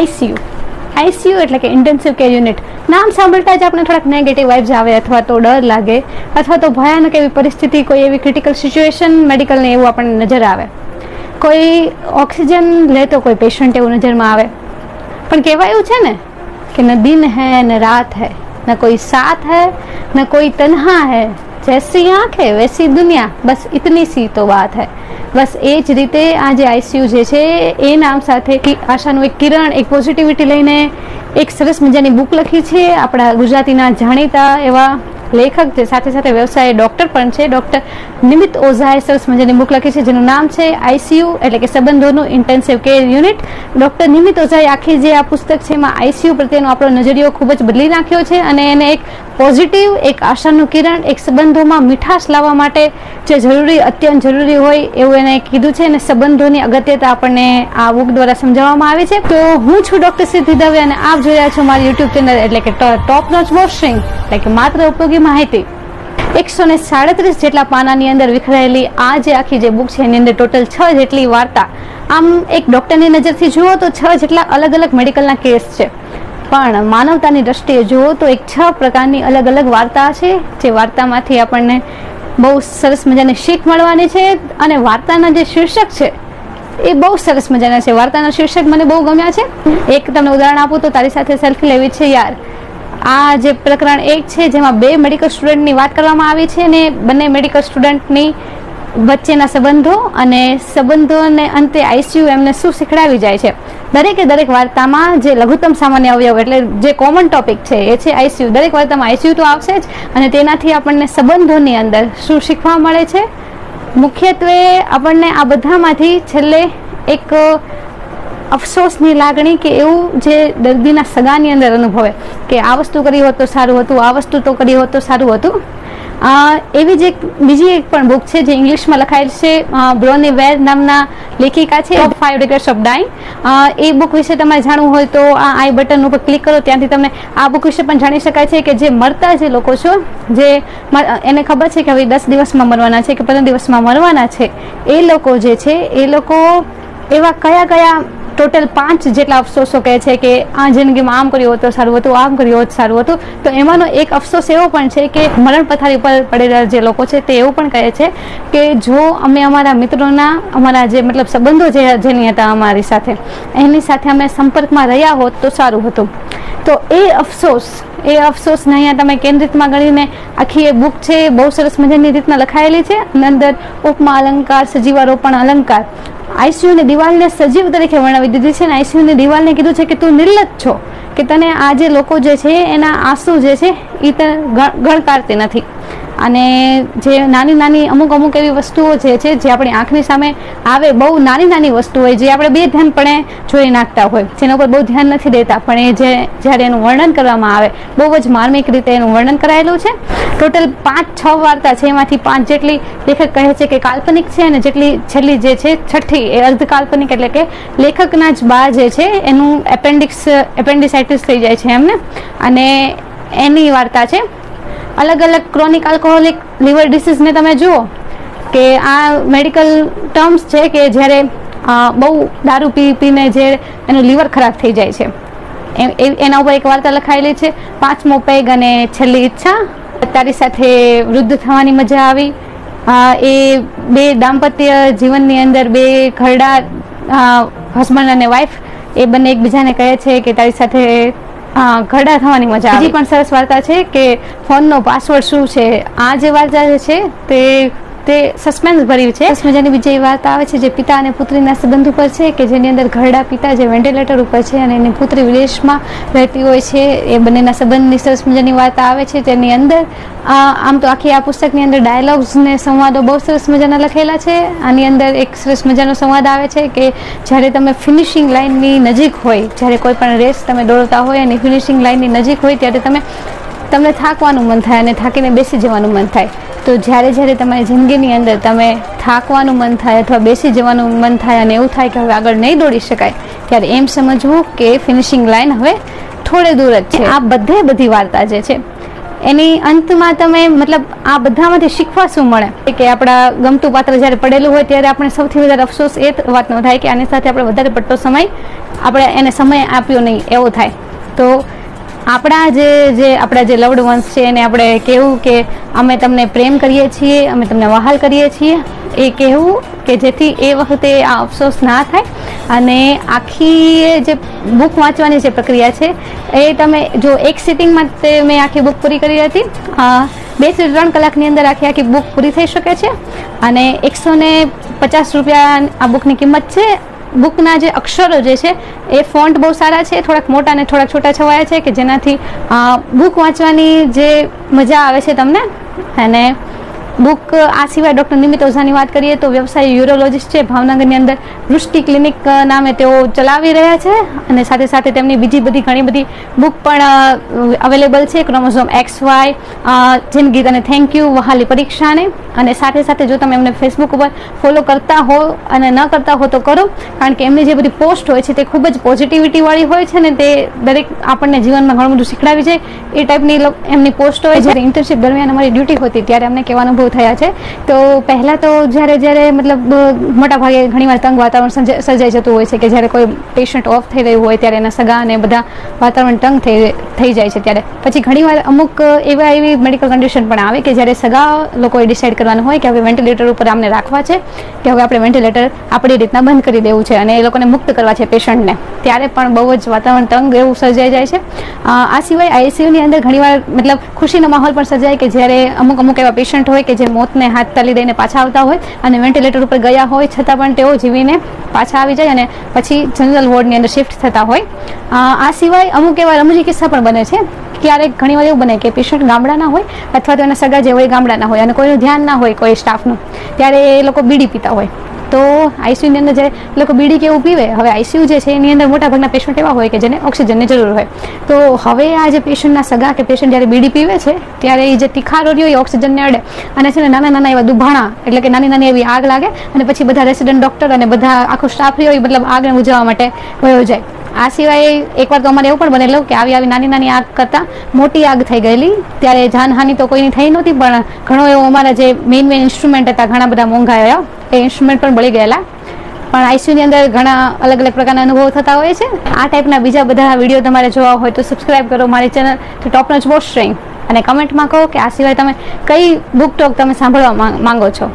ICU ICU એટલે કે intensive care unit. નામ સાંભળતા જ આપણે થોડાક નેગેટિવ વાઇબ્સ આવે અથવા તો ડર લાગે, અથવા તો ભયાનક એવી પરિસ્થિતિ, કોઈ એવી ક્રિટિકલ સિચ્યુએશન મેડિકલને એવું આપણને નજર આવે. કોઈ ઓક્સિજન લેતો કોઈ પેશન્ટ એવું નજરમાં આવે. પણ કહેવાયું છે ને કે ન દિન હૈ, ન રાત હૈ, ન કોઈ સાથ હૈ, ન કોઈ તનહા હૈ. જૈસી આંખે હૈ વૈસી દુનિયા, બસ ઇતની સી તો વાત હૈ. બસ એ જ રીતે આ જે આઈસીયુ જે છે, એ નામ સાથે આશાનું એક કિરણ, એક પોઝિટિવિટી લઈને એક સરસ મજાની બુક લખી છે. આપણા ગુજરાતીના જાણીતા એવા લેખક છે સાથે સાથે વ્યવસાય ડૉક્ટર પણ છે. ડૉક્ટર નિમિત ઓઝાએ સરસ મજાની બુક લખી છે, જેનું નામ છે આઈસીયુ, એટલે કે સંબંધોનું intensive care unit doctor Nimit ઓઝાએ આખી જે આ પુસ્તક છે, એમાં આઈસીયુ પ્રત્યેનો આપણો નજરિયો ખૂબ જ બદલી નાખ્યો છે અને એને એક પોઝિટિવ, એક આશાનું કિરણ, એક સંબંધોમાં મીઠાશ લાવવા માટે જે જરૂરી, અત્યંત જરૂરી હોય એવું એને કીધું છે અને સંબંધોની અગત્યતા આપણને આ બુક દ્વારા સમજાવવામાં આવે છે. તો હું છું ડોક્ટર સિદ્ધિ દવે અને આપ જોઈ રહ્યા છો મારી યુટ્યુબ ચેનલ એટલે કે ટોપ નોચ વોશિંગ એટલે કે માત્ર ઉપયોગી માહિતી. એકસો ને સાડત્રીસ જેટલા પાનાની અંદર વિખરાયેલી આ જે આખી જે બુક છે, એની અંદર ટોટલ છ જેટલી વાર્તા. આમ એક ડોક્ટરની નજરથી જુઓ તો છ જેટલા અલગ અલગ મેડિકલના કેસ છે. પણ માનવતાની દ્રષ્ટિએ જુઓ તો એક છ પ્રકારની અલગ અલગ વાર્તા છે. જે વાર્તામાંથી આપણને બહુ સરસ મજાની શીખ મળવાની છે અને વાર્તાના જે શીર્ષક છે, એ બહુ સરસ મજાના છે. વાર્તાના શીર્ષક મને બહુ ગમ્યા છે. એક તમને ઉદાહરણ આપું તો તારી સાથે સેલ્ફી લેવી છે યાર. આ જે પ્રકરણ એક છે, જેમાં બે મેડિકલ સ્ટુડન્ટની વાત કરવામાં આવી છે અને બંને મેડિકલ સ્ટુડન્ટની વચ્ચેના સંબંધો અને સંબંધોને અંતે આઈસીયુ એમને શું શીખડાવી જાય છે? દરેકે દરેક વાર્તામાં જે લઘુત્તમ સામાન્ય અવયવ એટલે જે કોમન ટોપિક છે, એ છે આઈસીયુ. દરેક વાર્તામાં આઈસીયુ તો આવશે જ અને તેનાથી આપણને સંબંધોની અંદર શું શીખવા મળે છે? મુખ્યત્વે આપણને આ બધામાંથી છેલ્લે એક અફસોસની લાગણી કે એવું જે દર્દીના સગાની અંદર અનુભવે કે આ વસ્તુ કરી હોત તો સારું હતું, આ વસ્તુ તો કરી હોત તો સારું હતું. એવી જ એક બીજી એક પણ બુક છે જે ઇંગ્લિશમાં લખાયેલ છે બ્રોની વેર નામના લેખિકા છે ફાઈવ રિગ્રેટ્સ ઓફ ડાઈંગ એ બુક વિશે તમારે જાણવું હોય તો આ આઈ બટન ઉપર ક્લિક કરો ત્યાંથી તમે આ બુક વિશે પણ જાણી શકાય છે કે જે મરતા જે લોકો છો જે એને ખબર છે કે હવે દસ દિવસમાં મરવાના છે કે પંદર દિવસમાં મરવાના છે એ લોકો જે છે એ લોકો એવા કયા કયા ટોટલ પાંચ જેટલા અફસોસો કહે છે કે આ જિંદગીમાં આમ કર્યું હોત સારું હતું, આમ કર્યું હોત સારું હતું. તો એમાંનો એક અફસોસ એવો પણ છે કે મરણ પથારી પર પડેલા જે લોકો છે તે એવું પણ કહે છે કે જો અમે અમારા મિત્રોના, અમારા જે મતલબ સંબંધો જે જેની હતા અમારી સાથે, એની સાથે અમે સંપર્કમાં રહ્યા હોત તો સારું હતું. તો એ અફસોસ, એ અફસોસને અહીંયા તમે કેન્દ્રિતમાં ગણીને આખી એ બુક છે, એ બહુ સરસ મજાની રીતના લખાયેલી છે. અને અંદર ઉપમા અલંકાર, સજીવારોપણ અલંકાર. આઈસીયુની દિવાલને સજીવ તરીકે વર્ણવી દીધી છે અને આઈસીયુ ની દિવાલને કીધું છે કે તું નિર્લજ છો, કે તને આ જે લોકો જે છે, એના આંસુ જે છે એ તને ગણકારતી નથી. અને જે નાની નાની અમુક અમુક એવી વસ્તુઓ જે છે, જે આપણી આંખની સામે આવે, બહુ નાની નાની વસ્તુ હોય, જે આપણે બે ધ્યાનપણે જોઈ નાખતા હોય, જેના ઉપર બહુ ધ્યાન નથી દેતા, પણ એ જે જ્યારે એનું વર્ણન કરવામાં આવે, બહુ જ માર્મિક રીતે એનું વર્ણન કરાયેલું છે. ટોટલ પાંચ છ વાર્તા છે, એમાંથી પાંચ જેટલી લેખક કહે છે કે કાલ્પનિક છે અને જેટલી છેલ્લી જે છે, છઠ્ઠી એ અર્ધ કાલ્પનિક એટલે કે લેખકના જ બા જે છે, એનું એપેન્ડિક્સ, એપેન્ડિસાઇટિસ થઈ જાય છે એમને. અને એની વાર્તા છે અલગ અલગ ક્રોનિક આલ્કોહોલિક લિવર ડિસીઝને તમે જુઓ કે આ મેડિકલ ટર્મ્સ છે કે જ્યારે બહુ દારૂ પી, પીને જે એનું લીવર ખરાબ થઈ જાય છે. એના ઉપર એક વાર્તા લખાયેલી છે, પાંચમો પેગ અને છેલ્લી ઈચ્છા. તારી સાથે વૃદ્ધ થવાની મજા આવી. એ બે દાંપત્ય જીવનની અંદર બે ઘરડા હસબન્ડ અને વાઈફ એ બંને એકબીજાને કહે છે કે તારી સાથે અ, ઘરડા થવાની મજા હજી પણ સરસ વાર્તા છે કે ફોનનો પાસવર્ડ શું છે? આ જે વાર્તા જે છે તે તે સસ્પેન્સ ભર્યું છે. સરસ મજાની બીજી વાર્તા આવે છે. જે પિતા અને પુત્રીના સંબંધ ઉપર છે કે જેની અંદર ઘરડા પિતા જે વેન્ટિલેટર ઉપર છે અને એની પુત્રી વિદેશમાં રહેતી હોય છે, એ બંનેના સંબંધની સરસ મજાની વાર્તા આવે છે. તેની અંદર આમ તો આખી આ પુસ્તકની અંદર ડાયલોગ્સ ને સંવાદો બહુ સરસ મજાના લખેલા છે. આની અંદર એક સરસ મજાનો સંવાદ આવે છે કે જ્યારે તમે ફિનિશિંગ લાઇનની નજીક હોય, જ્યારે કોઈ પણ રેસ તમે દોડતા હોય અને ફિનિશિંગ લાઇનની નજીક હોય, ત્યારે તમે તમને થાકવાનું મન થાય અને થાકીને બેસી જવાનું મન થાય. તો જ્યારે જ્યારે તમારી જિંદગીની અંદર તમે થાકવાનું મન થાય અથવા બેસી જવાનું મન થાય અને એવું થાય કે હવે આગળ નહીં દોડી શકાય, ત્યારે એમ સમજવું કે ફિનિશિંગ લાઇન હવે થોડે દૂર જ છે. આ બધે બધી વાર્તા જે છે, એની અંતમાં તમે મતલબ આ બધામાંથી શીખવા શું મળે? કે આપણા ગમતું પાત્ર જ્યારે પડેલું હોય ત્યારે આપણે સૌથી વધારે અફસોસ એ વાતનો થાય કે આની સાથે આપણે વધારે પડતો સમય આપણે એને સમય આપ્યો નહીં, એવો થાય. તો આપણા જે જે આપણા જે લવડ વંશ છે એને આપણે કહેવું કે અમે તમને પ્રેમ કરીએ છીએ, અમે તમને વહાલ કરીએ છીએ, એ કહેવું કે જેથી એ વખતે આ અફસોસ ના થાય. અને આખી જે બુક વાંચવાની જે પ્રક્રિયા છે, એ તમે જો એક સિટિંગમાં તે મેં આખી બુક પૂરી કરી હતી બેથી ત્રણ કલાકની અંદર આખી આખી બુક પૂરી થઈ શકે છે. અને એકસો ને પચાસ રૂપિયા આ બુકની કિંમત છે બુકના જે અક્ષરો જે છે, એ ફોન્ટ બહુ સારા છે, થોડાક મોટા અને થોડાક છોટા છવાયા છે કે જેનાથી બુક વાંચવાની જે મજા આવે છે તમને? અને બુક, આ સિવાય ડૉક્ટર નિમિત ઓઝાની વાત કરીએ તો વ્યવસાય યુરોલોજિસ્ટ છે. ભાવનગરની અંદર વૃષ્ટિ ક્લિનિક નામે તેઓ ચલાવી રહ્યા છે અને સાથે સાથે તેમની બીજી બધી ઘણી બધી બુક પણ અવેલેબલ છે. ક્રોમોઝોમ એક્સ વાય જિંદગી અને થેન્ક યુ, વહાલી પરીક્ષાને. અને સાથે સાથે જો તમે એમને ફેસબુક ઉપર ફોલો કરતા હો અને ન કરતા હો તો કરો, કારણ કે એમની જે બધી પોસ્ટ હોય છે તે ખૂબ જ પોઝિટિવિટીવાળી હોય છે ને તે દરેક આપણને જીવનમાં ઘણું બધું શીખડાવી જાય એ ટાઈપની એમની પોસ્ટ હોય જ્યારે ઇન્ટર્નશીપ દરમિયાન અમારી ડ્યુટી હોતી, ત્યારે અમને કહેવાનો બહુ થયા છે. તો પહેલાં તો જ્યારે જ્યારે મતલબ મોટા ભાગે ઘણીવાર તંગ વાતાવરણ સર્જાઈ જતું હોય છે કે જ્યારે કોઈ પેશન્ટ ઓફ થઈ રહ્યું હોય ત્યારે એના સગા અને બધા વાતાવરણ તંગ થઈ થઈ જાય છે ત્યારે. પછી ઘણીવાર અમુક એવા એવી મેડિકલ કન્ડિશન પણ આવે કે જ્યારે સગા લોકોએ ડિસાઇડ કરવાનું હોય કે હવે વેન્ટિલેટર ઉપર આમને રાખવા છે, કે હવે આપણે વેન્ટિલેટર આપણી રીતના બંધ કરી દેવું છે અને એ લોકોને મુક્ત કરવા છે પેશન્ટને. ત્યારે પણ બહુ જ વાતાવરણ તંગ એવું સર્જાઈ જાય છે. આ સિવાય આઈસીયુની અંદર ઘણીવાર મતલબ ખુશીનો માહોલ પણ સર્જાય કે જ્યારે અમુક અમુક એવા પેશન્ટ હોય કે જે મોતને હાથ તાલી દઈને પાછા આવતા હોય અને વેન્ટિલેટર ઉપર ગયા હોય, છતાં પણ તેઓ જીવીને પાછા આવી જાય અને પછી જનરલ વોર્ડની અંદર શિફ્ટ થતા હોય. આ સિવાય અમુક એવા રમૂજી કિસ્સા પણ બને છે. ક્યારેક ઘણી વાર એવું બને કે પેશન્ટ ગામડાના હોય અથવા તો એના સગા જે હોય ગામડાના હોય અને કોઈનું ધ્યાન ના હોય કોઈ સ્ટાફનું, ત્યારે એ લોકો બીડી પીતા હોય. તો આઈસીયુની અંદર જે લોકો બીડી કેવું પીવે, હવે આઈસીયુ જે છે એની અંદર મોટાભાગના પેશન્ટ એવા હોય કે જેને ઓક્સિજનની જરૂર હોય. તો હવે આ જે પેશન્ટના સગા કે પેશન્ટ જ્યારે બીડી પીવે છે, ત્યારે એ જે તીખારોરી હોય ઓક્સિજનને અડે. અને છે ને નાના નાના એવા દુભાણા, એટલે કે નાની નાની એવી આગ લાગે, અને પછી બધા રેસિડન્ટ ડોક્ટર અને બધા આખો સ્ટાફ રહ્યો એ મતલબ આગને બુજાવવા માટે વયો જાય. આ સિવાય એકવાર તો અમારે એવું પણ બનેલું કે આવી આવી નાની નાની આગ કરતાં મોટી આગ થઈ ગયેલી. ત્યારે જાનહાનિ તો કોઈની થઈ નહોતી, પણ ઘણો એવો અમારા જે મેઇન મેઇન ઇન્સ્ટ્રુમેન્ટ હતા, ઘણા બધા મોંઘા એ ઇન્સ્ટ્રુમેન્ટ પણ બળી ગયેલા. પણ આઈસીયુની અંદર ઘણા અલગ અલગ પ્રકારના અનુભવો થતા હોય છે. આ ટાઈપના બીજા બધા વીડિયો તમારે જોવા હોય તો સબસ્ક્રાઈબ કરો મારી ચેનલ ટોપ નોચ વોચ અને કમેન્ટમાં કહો કે આ સિવાય તમે કઈ બુક ટોક તમે સાંભળવા માંગો છો.